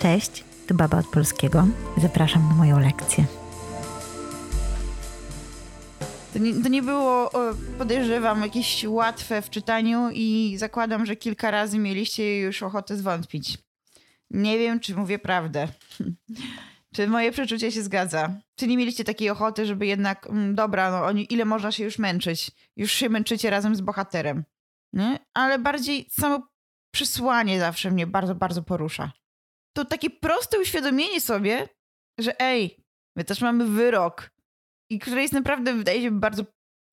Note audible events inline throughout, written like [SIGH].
Cześć, tu Baba od Polskiego. Zapraszam na moją lekcję. To nie, to nie było, podejrzewam, jakieś łatwe w czytaniu i zakładam, że kilka razy mieliście już ochotę zwątpić. Nie wiem, czy mówię prawdę. [LAUGHS] czy moje przeczucie się zgadza? Czy nie mieliście takiej ochoty, żeby jednak, mm, dobra, no oni, ile można się już męczyć? Już się męczycie razem z bohaterem. Nie? Ale bardziej samo przesłanie zawsze mnie bardzo, bardzo porusza. To takie proste uświadomienie sobie, że ej, my też mamy wyrok i które jest naprawdę, wydaje się, bardzo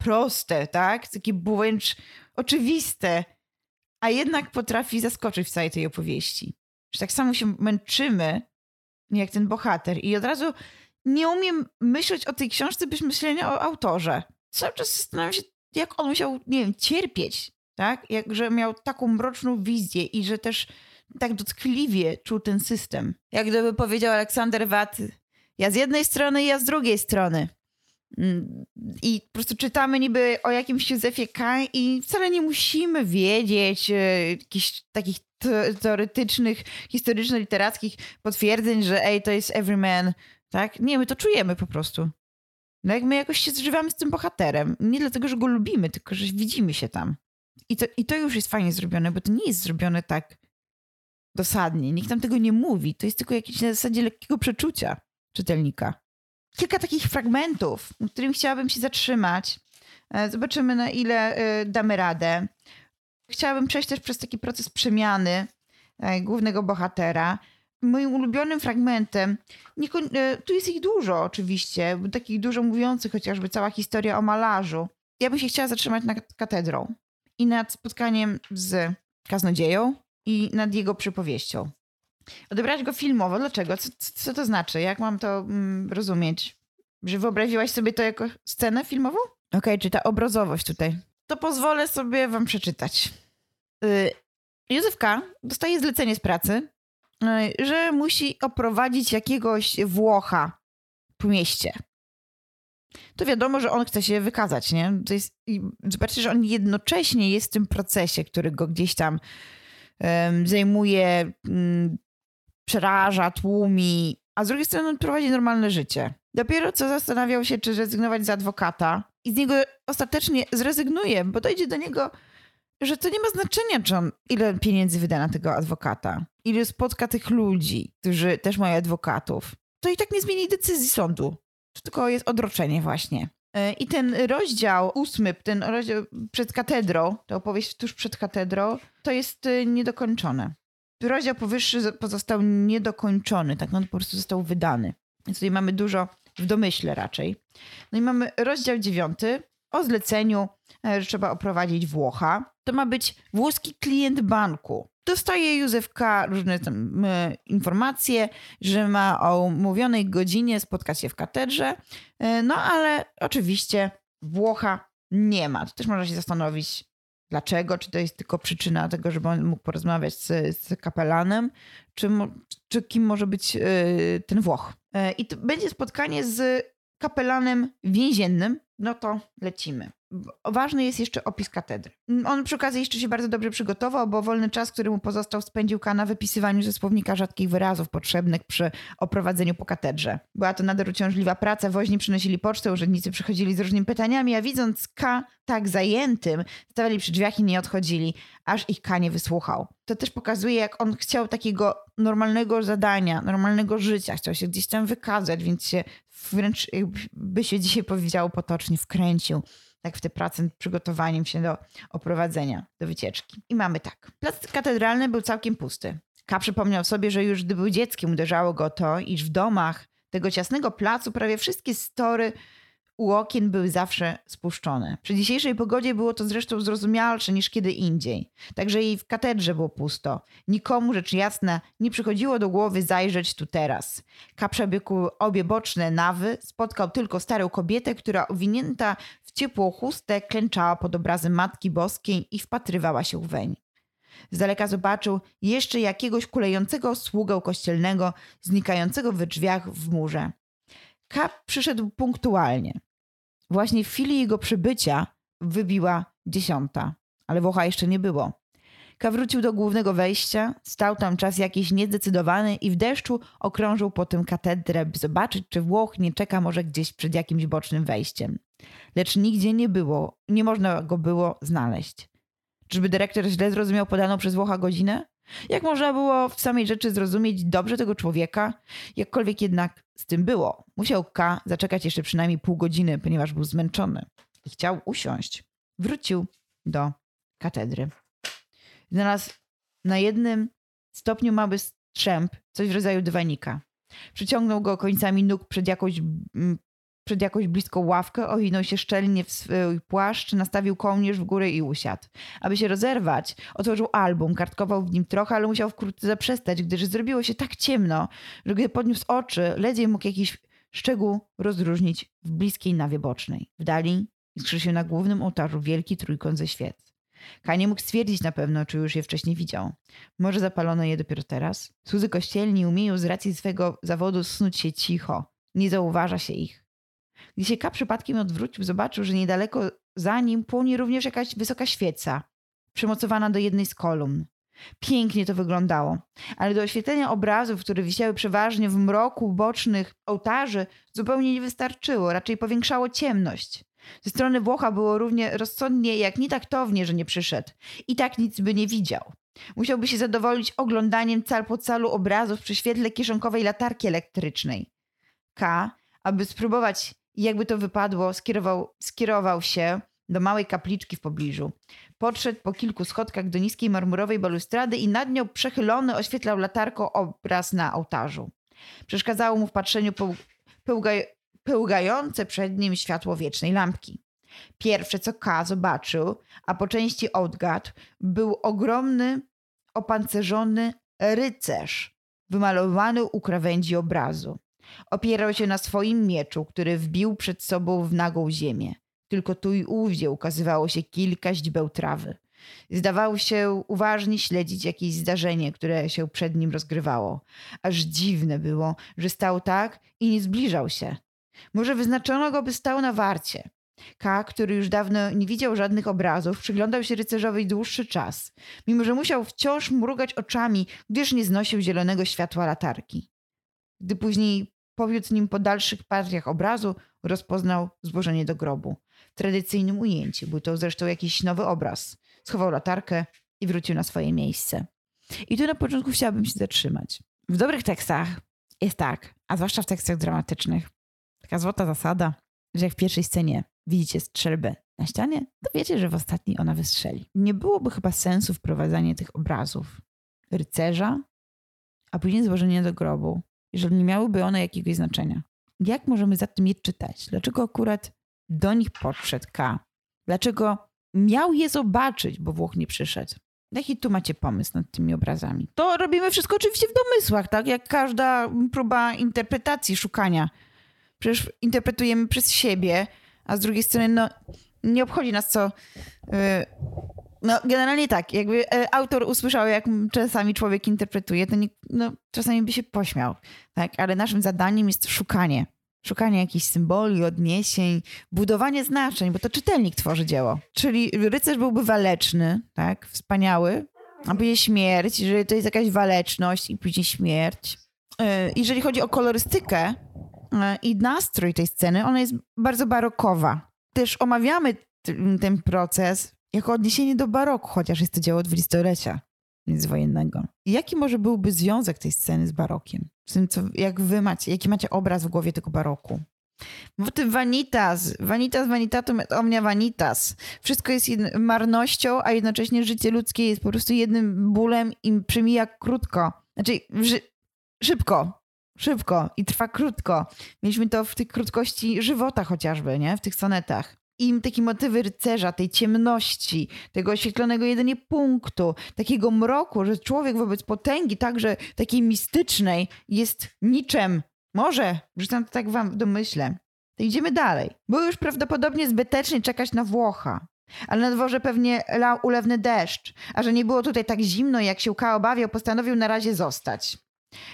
proste, tak? Takie wręcz oczywiste, a jednak potrafi zaskoczyć w całej tej opowieści. Że tak samo się męczymy, jak ten bohater i od razu nie umiem myśleć o tej książce bez myślenia o autorze. Cały czas zastanawiam się, jak on musiał, nie wiem, cierpieć, tak? Jak, że miał taką mroczną wizję i że też tak dotkliwie czuł ten system. Jak gdyby powiedział Aleksander Watt, ja z jednej strony, ja z drugiej strony. Mm, I po prostu czytamy niby o jakimś Józefie K. i wcale nie musimy wiedzieć e, jakichś takich teoretycznych, historyczno-literackich potwierdzeń, że ej, to jest everyman, tak? Nie, my to czujemy po prostu. No jak my jakoś się zżywamy z tym bohaterem. Nie dlatego, że go lubimy, tylko że widzimy się tam. I to, I to już jest fajnie zrobione, bo to nie jest zrobione tak dosadnie. Nikt tam tego nie mówi. To jest tylko jakieś na zasadzie lekkiego przeczucia czytelnika. Kilka takich fragmentów, nad którym chciałabym się zatrzymać. E, zobaczymy, na ile e, damy radę. Chciałabym przejść też przez taki proces przemiany e, głównego bohatera. Moim ulubionym fragmentem, tu jest ich dużo oczywiście, takich dużo mówiących, chociażby cała historia o malarzu. Ja bym się chciała zatrzymać nad katedrą i nad spotkaniem z kaznodzieją i nad jego przypowieścią. Odebrać go filmowo. Dlaczego? Co, co to znaczy? Jak mam to mm, rozumieć? Że wyobraziłaś sobie to jako scenę filmową? Okej, okay, czy ta obrazowość tutaj. To pozwolę sobie wam przeczytać. Yy, Józef K. dostaje zlecenie z pracy, yy, że musi oprowadzić jakiegoś Włocha po mieście. To wiadomo, że on chce się wykazać, nie? To jest, zobaczcie, że on jednocześnie jest w tym procesie, który go gdzieś tam zajmuje um, przeraża, tłumi, a z drugiej strony on prowadzi normalne życie. Dopiero co zastanawiał się, czy rezygnować z adwokata i z niego ostatecznie zrezygnuje, bo dojdzie do niego, że to nie ma znaczenia, czy on, ile pieniędzy wyda na tego adwokata, ile spotka tych ludzi, którzy też mają adwokatów. To i tak nie zmieni decyzji sądu. To tylko jest odroczenie właśnie. E, I ten rozdział ósmy, ten rozdział przed katedrą, ta opowieść tuż przed katedrą, to jest e, niedokończone rozdział powyższy pozostał niedokończony, tak no, on po prostu został wydany. Więc tutaj mamy dużo w domyśle raczej. No i mamy rozdział dziewiąty o zleceniu, e, że trzeba oprowadzić Włocha. To ma być włoski klient banku. Dostaje Józef K. różne tam y, informacje, że ma o umówionej godzinie spotkać się w katedrze, y, no ale oczywiście Włocha nie ma. To też można się zastanowić, Dlaczego? Czy to jest tylko przyczyna tego, żeby on mógł porozmawiać z, z kapelanem? Czy, czy kim może być yy, ten Włoch? Yy, I to będzie spotkanie z kapelanem więziennym. No to lecimy. Ważny jest jeszcze opis katedry. On przy okazji jeszcze się bardzo dobrze przygotował, bo wolny czas, który mu pozostał, spędził K na wypisywaniu ze słownika rzadkich wyrazów potrzebnych przy oprowadzeniu po katedrze. Była to nader uciążliwa praca, woźni przynosili pocztę, urzędnicy przychodzili z różnymi pytaniami, a widząc K tak zajętym, stawali przy drzwiach i nie odchodzili, aż ich K nie wysłuchał. To też pokazuje, jak on chciał takiego normalnego zadania, normalnego życia, chciał się gdzieś tam wykazać, więc się wręcz, jakby się dzisiaj powiedziało potocznie, wkręcił tak w tę pracę nad przygotowaniem się do oprowadzenia, do wycieczki. I mamy tak. Plac katedralny był całkiem pusty. K przypomniał sobie, że już gdy był dzieckiem uderzało go to, iż w domach tego ciasnego placu prawie wszystkie story u okien były zawsze spuszczone. Przy dzisiejszej pogodzie było to zresztą zrozumialsze niż kiedy indziej. Także i w katedrze było pusto. Nikomu, rzecz jasna, nie przychodziło do głowy zajrzeć tu teraz. Ka przebiegł obie boczne nawy, spotkał tylko starą kobietę, która owinięta ciepłą chustę klęczała pod obrazem Matki Boskiej i wpatrywała się weń. Z daleka zobaczył jeszcze jakiegoś kulejącego sługę kościelnego, znikającego w drzwiach w murze. Kap przyszedł punktualnie. Właśnie w chwili jego przybycia wybiła dziesiąta, ale Włocha jeszcze nie było. Ka wrócił do głównego wejścia, stał tam czas jakiś niezdecydowany i w deszczu okrążył potem katedrę, by zobaczyć, czy Włoch nie czeka może gdzieś przed jakimś bocznym wejściem. Lecz nigdzie nie było, nie można go było znaleźć. Czyżby dyrektor źle zrozumiał podaną przez Włocha godzinę? Jak można było w samej rzeczy zrozumieć dobrze tego człowieka? Jakkolwiek jednak z tym było. Musiał K zaczekać jeszcze przynajmniej pół godziny, ponieważ był zmęczony i chciał usiąść. Wrócił do katedry. Znalazł na jednym stopniu mały strzęp, coś w rodzaju dywanika. Przyciągnął go końcami nóg przed jakąś, przed jakąś bliską ławkę, owinął się szczelnie w swój płaszcz, nastawił kołnierz w górę i usiadł. Aby się rozerwać, otworzył album, kartkował w nim trochę, ale musiał wkrótce zaprzestać, gdyż zrobiło się tak ciemno, że gdy podniósł oczy, ledwie mógł jakiś szczegół rozróżnić w bliskiej nawie bocznej. W dali iskrzył się na głównym ołtarzu wielki trójkąt ze świec. Kaj nie mógł stwierdzić na pewno, czy już je wcześniej widział. Może zapalono je dopiero teraz? Słudzy kościelni umieją z racji swego zawodu snuć się cicho. Nie zauważa się ich. Gdy się K przypadkiem odwrócił, zobaczył, że niedaleko za nim płonie również jakaś wysoka świeca, przymocowana do jednej z kolumn. Pięknie to wyglądało, ale do oświetlenia obrazów, które wisiały przeważnie w mroku bocznych ołtarzy, zupełnie nie wystarczyło, raczej powiększało ciemność. Ze strony Włocha było równie rozsądnie, jak nietaktownie, że nie przyszedł. I tak nic by nie widział. Musiałby się zadowolić oglądaniem cal po calu obrazów przy świetle kieszonkowej latarki elektrycznej. K, aby spróbować, jakby to wypadło, skierował, skierował się do małej kapliczki w pobliżu. Podszedł po kilku schodkach do niskiej marmurowej balustrady i nad nią przechylony oświetlał latarką obraz na ołtarzu. Przeszkadzało mu w patrzeniu pełga, pełgające przed nim światło wiecznej lampki. Pierwsze, co K zobaczył, a po części odgadł, był ogromny, opancerzony rycerz, wymalowany u krawędzi obrazu. Opierał się na swoim mieczu, który wbił przed sobą w nagą ziemię. Tylko tu i ówdzie ukazywało się kilka źdźbeł trawy. Zdawał się uważnie śledzić jakieś zdarzenie, które się przed nim rozgrywało. Aż dziwne było, że stał tak i nie zbliżał się. Może wyznaczono go, by stał na warcie. K, który już dawno nie widział żadnych obrazów, przyglądał się rycerzowi dłuższy czas, mimo że musiał wciąż mrugać oczami, gdyż nie znosił zielonego światła latarki. Gdy później powiódł nim po dalszych partiach obrazu, rozpoznał złożenie do grobu. W tradycyjnym ujęciu był to zresztą jakiś nowy obraz. Schował latarkę i wrócił na swoje miejsce. I tu na początku chciałabym się zatrzymać. W dobrych tekstach jest tak, a zwłaszcza w tekstach dramatycznych, taka złota zasada, że jak w pierwszej scenie widzicie strzelbę na ścianie, to wiecie, że w ostatniej ona wystrzeli. Nie byłoby chyba sensu wprowadzania tych obrazów rycerza, a później złożenia do grobu, jeżeli nie miałyby one jakiegoś znaczenia. Jak możemy za tym je czytać? Dlaczego akurat do nich podszedł K? Dlaczego miał je zobaczyć, bo Włoch nie przyszedł? Jaki tu macie pomysł nad tymi obrazami? To robimy wszystko oczywiście w domysłach, tak? Jak każda próba interpretacji, szukania przecież interpretujemy przez siebie, a z drugiej strony no, nie obchodzi nas co... No generalnie tak, jakby yy, autor usłyszał, jak czasami człowiek interpretuje, to nie, no, czasami by się pośmiał, tak? Ale naszym zadaniem jest szukanie. Szukanie jakichś symboli, odniesień, budowanie znaczeń, bo to czytelnik tworzy dzieło. Czyli rycerz byłby waleczny, tak? Wspaniały, a później śmierć, że to jest jakaś waleczność i później śmierć. Yy, jeżeli chodzi o kolorystykę, E, i nastrój tej sceny, ona jest bardzo barokowa. Też omawiamy ten proces jako odniesienie do baroku, chociaż jest to dzieło dwudziestolecia międzywojennego. Jaki może byłby związek tej sceny z barokiem? Z tym, co, jak wy macie, jaki macie obraz w głowie tego baroku? Motyw vanitas, vanitas vanitatum et omnia vanitas. Wszystko jest marnością, a jednocześnie życie ludzkie jest po prostu jednym bólem i przemija krótko. Znaczy, szybko szybko i trwa krótko. Mieliśmy to w tych krótkości żywota chociażby, nie? W tych sonetach. I takie motywy rycerza, tej ciemności, tego oświetlonego jedynie punktu, takiego mroku, że człowiek wobec potęgi, także takiej mistycznej, jest niczym. Może, wrzucam to tak wam w domyśle. To idziemy dalej. Było już prawdopodobnie zbytecznie czekać na Włocha. Ale na dworze pewnie lał ulewny deszcz, a że nie było tutaj tak zimno, jak się K obawiał, postanowił na razie zostać.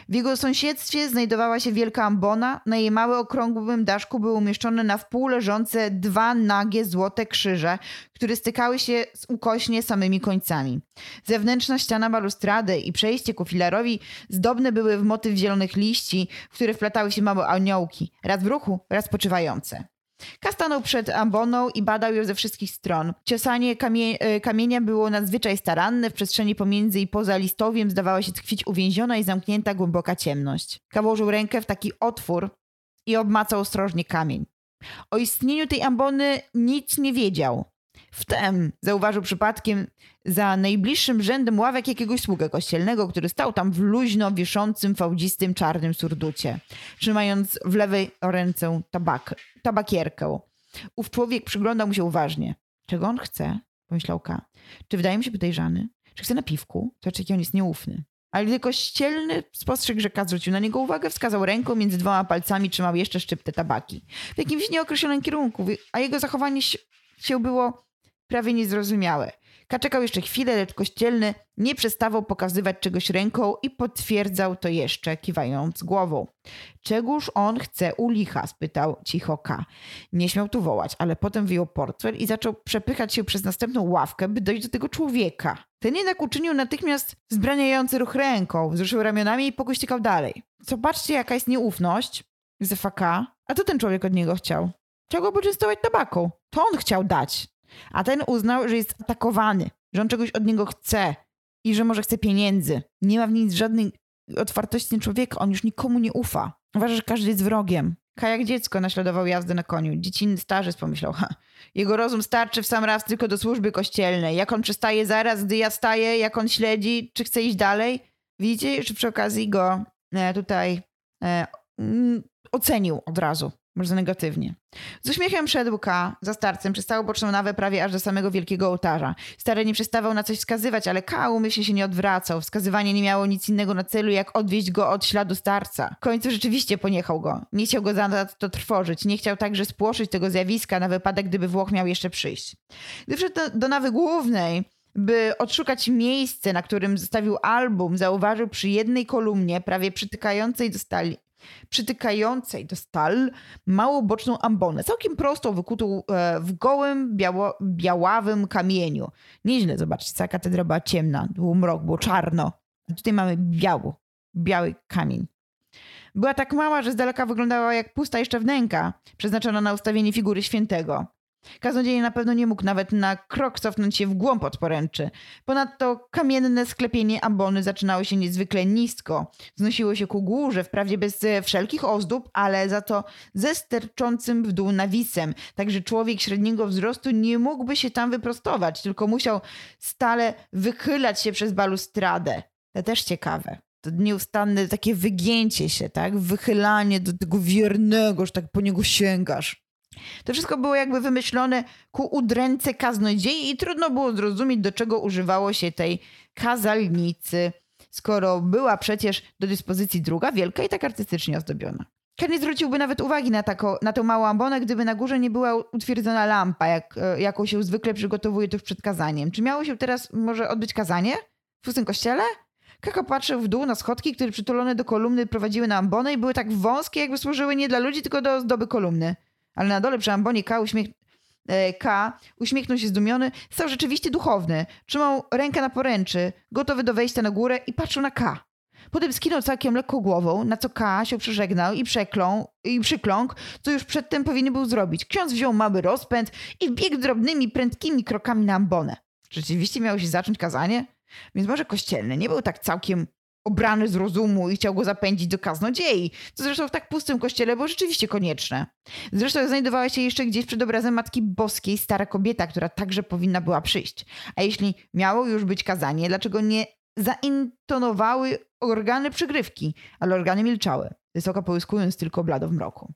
W jego sąsiedztwie znajdowała się wielka ambona. Na jej małym okrągłym daszku były umieszczone na wpół leżące dwa nagie złote krzyże, które stykały się z ukośnie samymi końcami. Zewnętrzna ściana balustrady i przejście ku filarowi zdobne były w motyw zielonych liści, w które wplatały się małe aniołki, raz w ruchu, raz poczywające. Ka stanął przed amboną i badał ją ze wszystkich stron. Ciosanie kamie e, kamienia było nadzwyczaj staranne, w przestrzeni pomiędzy i poza listowiem zdawała się tkwić uwięziona i zamknięta głęboka ciemność. Ka włożył rękę w taki otwór i obmacał ostrożnie kamień. O istnieniu tej ambony nic nie wiedział. Wtem zauważył przypadkiem za najbliższym rzędem ławek jakiegoś sługę kościelnego, który stał tam w luźno wiszącym, fałdzistym, czarnym surducie, trzymając w lewej ręce tabak, tabakierkę. Ów człowiek przyglądał mu się uważnie. Czego on chce? Pomyślał K. Czy wydaje mi się podejrzany? Czy chce napiwku? To jaki on jest nieufny. Ale gdy kościelny spostrzegł, że K zwrócił na niego uwagę, wskazał ręką, między dwoma palcami trzymał jeszcze szczyptę tabaki. W jakimś nieokreślonym kierunku, a jego zachowanie się było prawie niezrozumiałe. Kaczekał jeszcze chwilę, lecz kościelny nie przestawał pokazywać czegoś ręką i potwierdzał to jeszcze, kiwając głową. Czegóż on chce u licha? spytał cicho K. Nie śmiał tu wołać, ale potem wyjął portfel i zaczął przepychać się przez następną ławkę, by dojść do tego człowieka. Ten jednak uczynił natychmiast zbraniający ruch ręką, wzruszył ramionami i pokój ściekał dalej. Zobaczcie, jaka jest nieufność, Józefa K. A co ten człowiek od niego chciał? Chciał go poczęstować tabaką. To on chciał dać. A ten uznał, że jest atakowany, że on czegoś od niego chce i że może chce pieniędzy. Nie ma w nic żadnej otwartości ten człowiek, on już nikomu nie ufa. Uważa, że każdy jest wrogiem. Ka jak dziecko naśladował jazdę na koniu. Dziecinny starzec pomyślał, ha, jego rozum starczy w sam raz tylko do służby kościelnej. Jak on przestaje zaraz, gdy ja staję, jak on śledzi, czy chce iść dalej. Widzicie, że przy okazji go e, tutaj e, mm, ocenił od razu. Bardzo negatywnie. Z uśmiechem szedł K za starcem przez boczną nawę prawie aż do samego wielkiego ołtarza. Stary nie przestawał na coś wskazywać, ale K umyślnie się nie odwracał. Wskazywanie nie miało nic innego na celu, jak odwieźć go od śladu starca. W końcu rzeczywiście poniechał go. Nie chciał go za to trwożyć. Nie chciał także spłoszyć tego zjawiska na wypadek, gdyby Włoch miał jeszcze przyjść. Gdy wszedł do nawy głównej, by odszukać miejsce, na którym zostawił album, zauważył przy jednej kolumnie, prawie przytykającej do stali, przytykającej do stal małą boczną ambonę, całkiem prostą, wykutą e, w gołym, biało, białawym kamieniu. Nieźle, zobaczcie, cała katedra była ciemna, był mrok, było czarno. A tutaj mamy biało, biały kamień. Była tak mała, że z daleka wyglądała jak pusta jeszcze wnęka, przeznaczona na ustawienie figury świętego. Kaznodziej na pewno nie mógł nawet na krok cofnąć się w głąb od poręczy. Ponadto kamienne sklepienie ambony zaczynało się niezwykle nisko. Znosiło się ku górze, wprawdzie bez e, wszelkich ozdób, ale za to ze sterczącym w dół nawisem. Także człowiek średniego wzrostu nie mógłby się tam wyprostować, tylko musiał stale wychylać się przez balustradę. To też ciekawe. To nieustanne takie wygięcie się, tak? Wychylanie do tego wiernego, że tak po niego sięgasz. To wszystko było jakby wymyślone ku udręce kaznodziei i trudno było zrozumieć, do czego używało się tej kazalnicy, skoro była przecież do dyspozycji druga, wielka i tak artystycznie ozdobiona. Ken nie zwróciłby nawet uwagi na, tako, na tę małą ambonę, gdyby na górze nie była utwierdzona lampa, jak, e, jaką się zwykle przygotowuje tuż przed kazaniem. Czy miało się teraz może odbyć kazanie? W pustym kościele? Kaka patrzył w dół na schodki, które przytulone do kolumny prowadziły na ambonę i były tak wąskie, jakby służyły nie dla ludzi, tylko do ozdoby kolumny ale na dole przy ambonie K, uśmiech... E, K uśmiechnął się zdumiony, stał rzeczywiście duchowny. Trzymał rękę na poręczy, gotowy do wejścia na górę i patrzył na K. Potem skinął całkiem lekko głową, na co K się przeżegnał i, przeklął, i przykląkł, co już przedtem powinien był zrobić. Ksiądz wziął mały rozpęd i wbiegł drobnymi, prędkimi krokami na ambonę. Rzeczywiście miało się zacząć kazanie? Więc może kościelny nie był tak całkiem obrany z rozumu i chciał go zapędzić do kaznodziei, co zresztą w tak pustym kościele było rzeczywiście konieczne. Zresztą znajdowała się jeszcze gdzieś przed obrazem Matki Boskiej stara kobieta, która także powinna była przyjść. A jeśli miało już być kazanie, dlaczego nie zaintonowały organy przygrywki, ale organy milczały, wysoko połyskując tylko blado w mroku.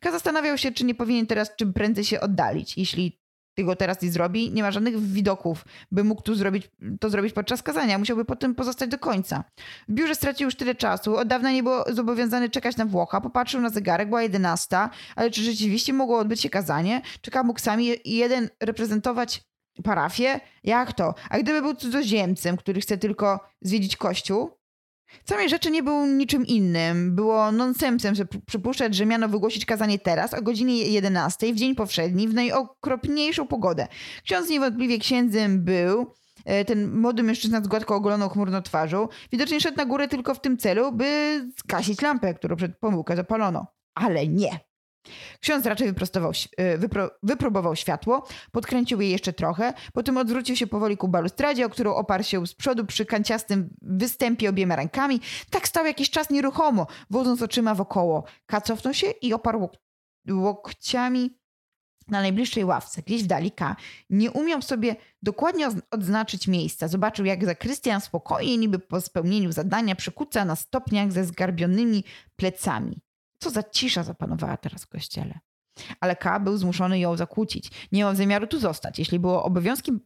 Ka zastanawiał się, czy nie powinien teraz czym prędzej się oddalić. Jeśli tego teraz nie zrobi, nie ma żadnych widoków, by mógł tu zrobić, to zrobić podczas kazania. Musiałby potem pozostać do końca. W biurze stracił już tyle czasu, od dawna nie był zobowiązany czekać na Włocha. Popatrzył na zegarek, była 11, ale czy rzeczywiście mogło odbyć się kazanie? Czeka mógł sam jeden reprezentować parafię? Jak to? A gdyby był cudzoziemcem, który chce tylko zwiedzić kościół? Samej rzeczy nie był niczym innym. Było nonsensem przypuszczać, że miano wygłosić kazanie teraz o godzinie 11 w dzień powszedni w najokropniejszą pogodę. Ksiądz niewątpliwie księdzem był, e, ten młody mężczyzna z gładko ogoloną chmurną twarzą. Widocznie szedł na górę tylko w tym celu, by skasić lampę, którą przed pomyłkę zapalono. Ale nie. Ksiądz raczej e, wypro, wypróbował światło, podkręcił je jeszcze trochę, potem odwrócił się powoli ku balustradzie, o którą oparł się z przodu przy kanciastym występie obiema rękami. Tak stał jakiś czas nieruchomo, wodząc oczyma wokoło. Ka cofnął się i oparł łok łokciami na najbliższej ławce, gdzieś w dali K. Nie umiał sobie dokładnie odznaczyć miejsca. Zobaczył, jak zakrystian spokojnie, niby po spełnieniu zadania, przykuca na stopniach ze zgarbionymi plecami. Co za cisza zapanowała teraz w kościele. Ale K był zmuszony ją zakłócić. Nie miał zamiaru tu zostać. Jeśli było obowiązkiem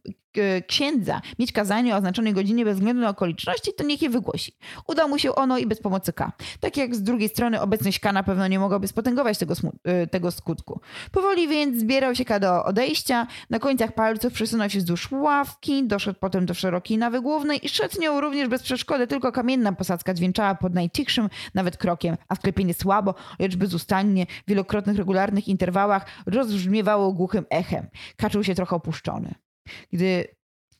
księdza mieć kazanie o oznaczonej godzinie bez względu na okoliczności, to niech je wygłosi. Udało mu się ono i bez pomocy K. Tak jak z drugiej strony obecność K na pewno nie mogłaby spotęgować tego, e, tego skutku. Powoli więc zbierał się K do odejścia. Na końcach palców przesunął się wzdłuż ławki, doszedł potem do szerokiej nawy głównej i szedł nią również bez przeszkody, tylko kamienna posadzka dźwięczała pod najcichszym nawet krokiem, a sklepienie słabo, lecz bezustannie, wielokrotnych regularnych interwałach rozbrzmiewało głuchym echem. Kaczył się trochę opuszczony. Gdy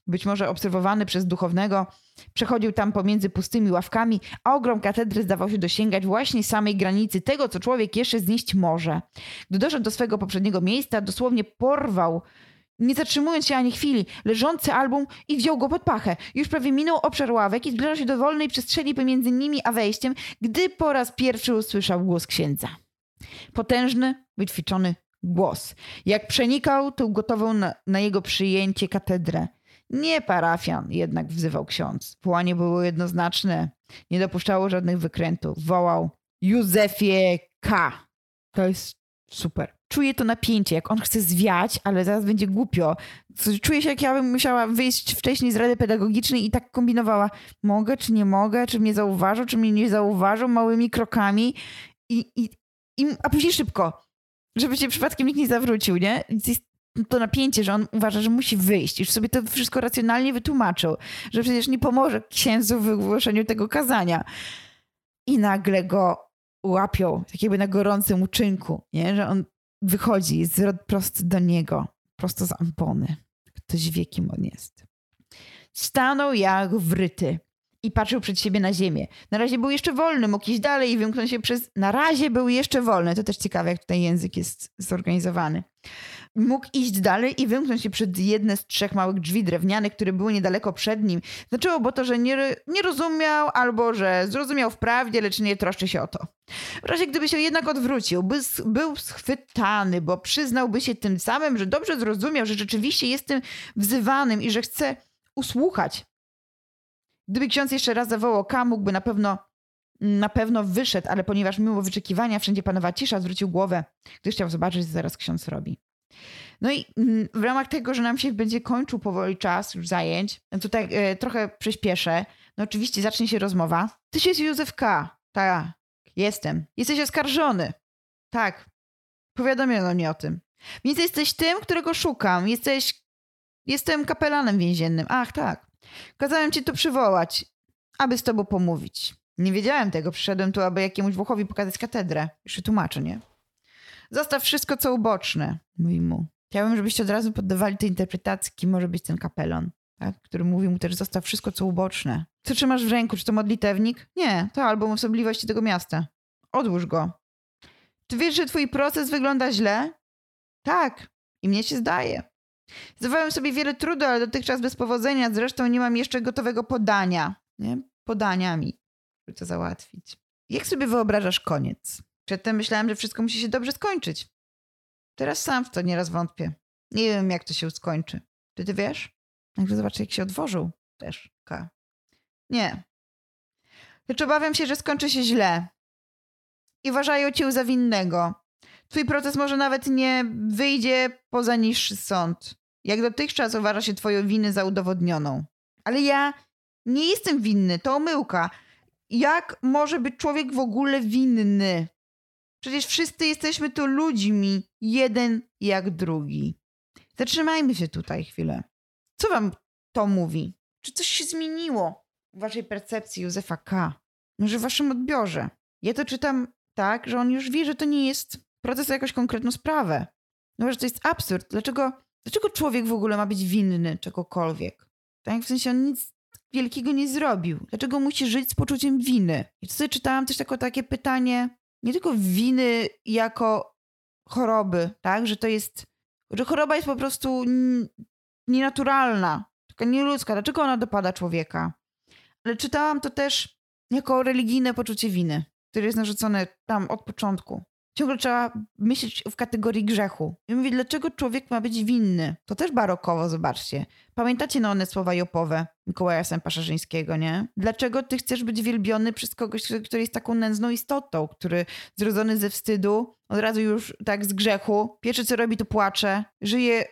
być może obserwowany przez duchownego, przechodził tam pomiędzy pustymi ławkami, a ogrom katedry zdawał się dosięgać właśnie samej granicy tego, co człowiek jeszcze znieść może. Gdy doszedł do swego poprzedniego miejsca, dosłownie porwał nie zatrzymując się ani chwili, leżący album i wziął go pod pachę. Już prawie minął obszar ławek i zbliżał się do wolnej przestrzeni pomiędzy nimi a wejściem, gdy po raz pierwszy usłyszał głos księdza. Potężny, wyćwiczony głos. Jak przenikał tą gotową na, na jego przyjęcie katedrę. Nie parafian, jednak wzywał ksiądz. Wołanie było jednoznaczne. Nie dopuszczało żadnych wykrętów. Wołał Józefie K. To jest super. Czuję to napięcie, jak on chce zwiać, ale zaraz będzie głupio. Czuję się, jak ja bym musiała wyjść wcześniej z rady pedagogicznej i tak kombinowała, mogę czy nie mogę, czy mnie zauważą, czy mnie nie zauważą małymi krokami. I, i, i, a później szybko, żeby się przypadkiem nikt nie zawrócił, nie? Jest to napięcie, że on uważa, że musi wyjść. Już sobie to wszystko racjonalnie wytłumaczył, że przecież nie pomoże księdzu w wygłoszeniu tego kazania. I nagle go łapią, tak jakby na gorącym uczynku, nie? że on wychodzi prosto do niego, prosto z ampony. Ktoś wie, kim on jest. Stanął jak wryty i patrzył przed siebie na ziemię. Na razie był jeszcze wolny, mógł iść dalej i wymknąć się przez... Na razie był jeszcze wolny. To też ciekawe, jak tutaj język jest zorganizowany. Mógł iść dalej i wymknąć się przed jedne z trzech małych drzwi drewnianych, które były niedaleko przed nim. Znaczyło bo to, że nie, nie rozumiał albo że zrozumiał wprawdzie, lecz nie troszczy się o to. W razie gdyby się jednak odwrócił, by, był schwytany, bo przyznałby się tym samym, że dobrze zrozumiał, że rzeczywiście jest tym wzywanym i że chce usłuchać Gdyby ksiądz jeszcze raz zawołał K, mógłby na pewno, na pewno wyszedł, ale ponieważ mimo wyczekiwania wszędzie panowała cisza, zwrócił głowę, gdyż chciał zobaczyć, co zaraz ksiądz robi. No i mm, w ramach tego, że nam się będzie kończył powoli czas już zajęć, tutaj e, trochę przyspieszę. No oczywiście zacznie się rozmowa. Ty jest Józef K. Tak, jestem. Jesteś oskarżony. Tak. Powiadomiono mnie o tym. Więc jesteś tym, którego szukam. Jesteś... Jestem kapelanem więziennym. Ach, tak. Kazałem ci tu przywołać, aby z tobą pomówić. Nie wiedziałem tego, przyszedłem tu, aby jakiemuś Włochowi pokazać katedrę. Jeszcze tłumaczę, nie? Zostaw wszystko, co uboczne, mówi mu. Chciałbym, żebyście od razu poddawali tej interpretacji, kim może być ten kapelon, tak? który mówi mu też, zostaw wszystko, co uboczne. Co trzymasz w ręku? Czy to modlitewnik? Nie, to album osobliwości tego miasta. Odłóż go. Czy wiesz, że twój proces wygląda źle? Tak. I mnie się zdaje. Zdawałem sobie wiele trudu, ale dotychczas bez powodzenia. Zresztą nie mam jeszcze gotowego podania. Nie? Podaniami, żeby to załatwić. Jak sobie wyobrażasz koniec? Przedtem myślałem, że wszystko musi się dobrze skończyć. Teraz sam w to nieraz wątpię. Nie wiem, jak to się skończy. Czy ty wiesz? Jakby zobaczę, jak się odwożył. Też. K. Nie. Lecz obawiam się, że skończy się źle. I uważają cię za winnego. Twój proces może nawet nie wyjdzie poza niższy sąd. Jak dotychczas uważa się twoją winę za udowodnioną. Ale ja nie jestem winny, to omyłka. Jak może być człowiek w ogóle winny? Przecież wszyscy jesteśmy tu ludźmi, jeden jak drugi. Zatrzymajmy się tutaj chwilę. Co wam to mówi? Czy coś się zmieniło w waszej percepcji Józefa K? Może w waszym odbiorze. Ja to czytam tak, że on już wie, że to nie jest proces o jakąś konkretną sprawę. No, że to jest absurd. Dlaczego, dlaczego człowiek w ogóle ma być winny czegokolwiek? Tak? W sensie on nic wielkiego nie zrobił. Dlaczego musi żyć z poczuciem winy? I tutaj czytałam też tako, takie pytanie, nie tylko winy jako choroby, tak? Że to jest, że choroba jest po prostu nienaturalna, taka nieludzka. Dlaczego ona dopada człowieka? Ale czytałam to też jako religijne poczucie winy, które jest narzucone tam od początku. Ciągle trzeba myśleć w kategorii grzechu. I mówię, dlaczego człowiek ma być winny? To też barokowo, zobaczcie. Pamiętacie na one słowa Jopowe Mikołaja Sępa-Szerzyńskiego, nie? Dlaczego ty chcesz być wielbiony przez kogoś, który jest taką nędzną istotą, który zrodzony ze wstydu, od razu już tak z grzechu, pierwsze co robi to płacze, żyje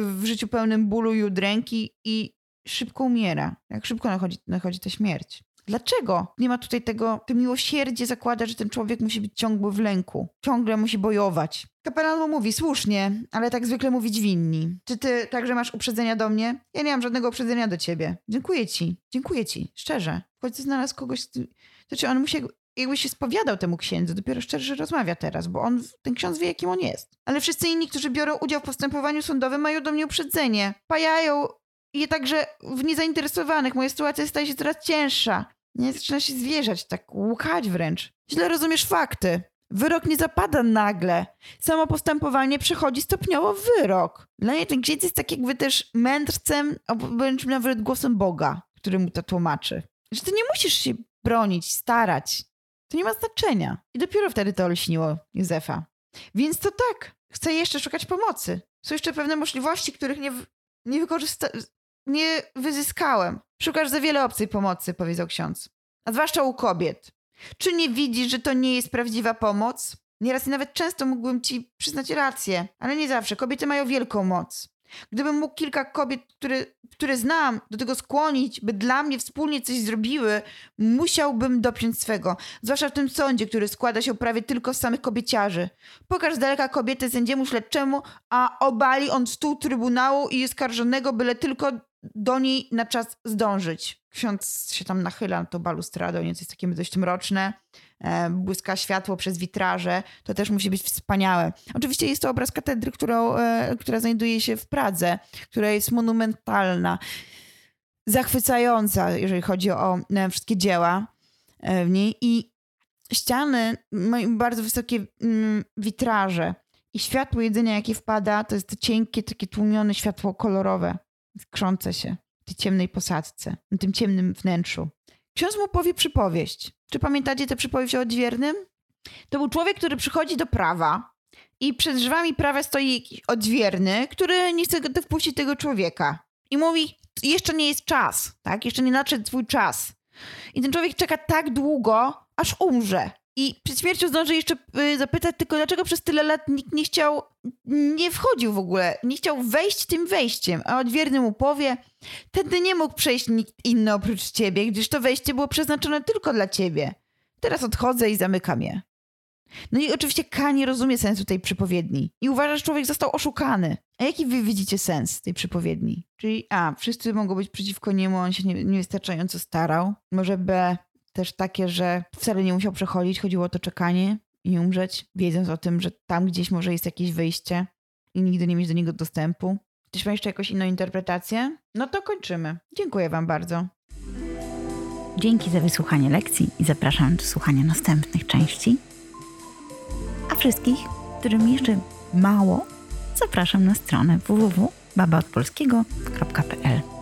w życiu pełnym bólu i udręki i szybko umiera. Jak szybko nachodzi, nachodzi ta śmierć. Dlaczego nie ma tutaj tego, to miłosierdzie zakłada, że ten człowiek musi być ciągle w lęku, ciągle musi bojować. Kapelan mu mówi, słusznie, ale tak zwykle mówić winni. Czy ty także masz uprzedzenia do mnie? Ja nie mam żadnego uprzedzenia do ciebie. Dziękuję ci, dziękuję ci, szczerze. W końcu znalazł kogoś, znaczy on musi jakby się spowiadał temu księdzu, dopiero szczerze rozmawia teraz, bo on, ten ksiądz wie, jakim on jest. Ale wszyscy inni, którzy biorą udział w postępowaniu sądowym, mają do mnie uprzedzenie. Pajają je także w niezainteresowanych. Moja sytuacja staje się coraz cięższa. Nie zaczyna się zwierzać, tak łukać wręcz. Źle rozumiesz fakty. Wyrok nie zapada nagle. Samo postępowanie przechodzi stopniowo w wyrok. Dla mnie ten księdz jest tak jakby też mędrcem, albo wręcz nawet głosem Boga, który mu to tłumaczy. Że ty nie musisz się bronić, starać. To nie ma znaczenia. I dopiero wtedy to olśniło Józefa. Więc to tak, chcę jeszcze szukać pomocy. Są jeszcze pewne możliwości, których nie, nie wykorzystałem, nie wyzyskałem. Szukasz za wiele opcji pomocy, powiedział ksiądz. A zwłaszcza u kobiet. Czy nie widzisz, że to nie jest prawdziwa pomoc? Nieraz i nawet często mógłbym ci przyznać rację, ale nie zawsze. Kobiety mają wielką moc. Gdybym mógł kilka kobiet, które, które znam, do tego skłonić, by dla mnie wspólnie coś zrobiły, musiałbym dopiąć swego. Zwłaszcza w tym sądzie, który składa się prawie tylko z samych kobieciarzy. Pokaż z daleka kobietę sędziemu śledczemu, a obali on stół trybunału i skarżonego, byle tylko do niej na czas zdążyć. Ksiądz się tam nachyla na to balustradę, nieco jest takie dość mroczne. E, błyska światło przez witraże. To też musi być wspaniałe. Oczywiście jest to obraz katedry, którą, e, która znajduje się w Pradze, która jest monumentalna, zachwycająca, jeżeli chodzi o e, wszystkie dzieła w niej. I ściany mają bardzo wysokie mm, witraże. I światło jedynie, jakie wpada, to jest to cienkie, takie tłumione światło kolorowe krzące się w tej ciemnej posadce, na tym ciemnym wnętrzu. Ksiądz mu powie przypowieść. Czy pamiętacie tę przypowieść o odźwiernym? To był człowiek, który przychodzi do prawa i przed drzwiami prawa stoi jakiś odźwierny, który nie chce wpuścić tego człowieka. I mówi, jeszcze nie jest czas, tak? Jeszcze nie nadszedł twój czas. I ten człowiek czeka tak długo, aż umrze. I przed śmiercią zdąży jeszcze y, zapytać tylko, dlaczego przez tyle lat nikt nie chciał, nie wchodził w ogóle, nie chciał wejść tym wejściem. A odwierny mu powie, tędy nie mógł przejść nikt inny oprócz ciebie, gdyż to wejście było przeznaczone tylko dla ciebie. Teraz odchodzę i zamykam je. No i oczywiście K nie rozumie sensu tej przypowiedni i uważa, że człowiek został oszukany. A jaki wy widzicie sens tej przypowiedni? Czyli A, wszyscy mogą być przeciwko niemu, on się nie, niewystarczająco starał. Może B, też takie, że wcale nie musiał przechodzić, chodziło o to czekanie i umrzeć, wiedząc o tym, że tam gdzieś może jest jakieś wyjście i nigdy nie mieć do niego dostępu. Ktoś ma jeszcze jakąś inną interpretację? No to kończymy. Dziękuję Wam bardzo. Dzięki za wysłuchanie lekcji i zapraszam do słuchania następnych części. A wszystkich, którym jeszcze mało, zapraszam na stronę www.babaodpolskiego.pl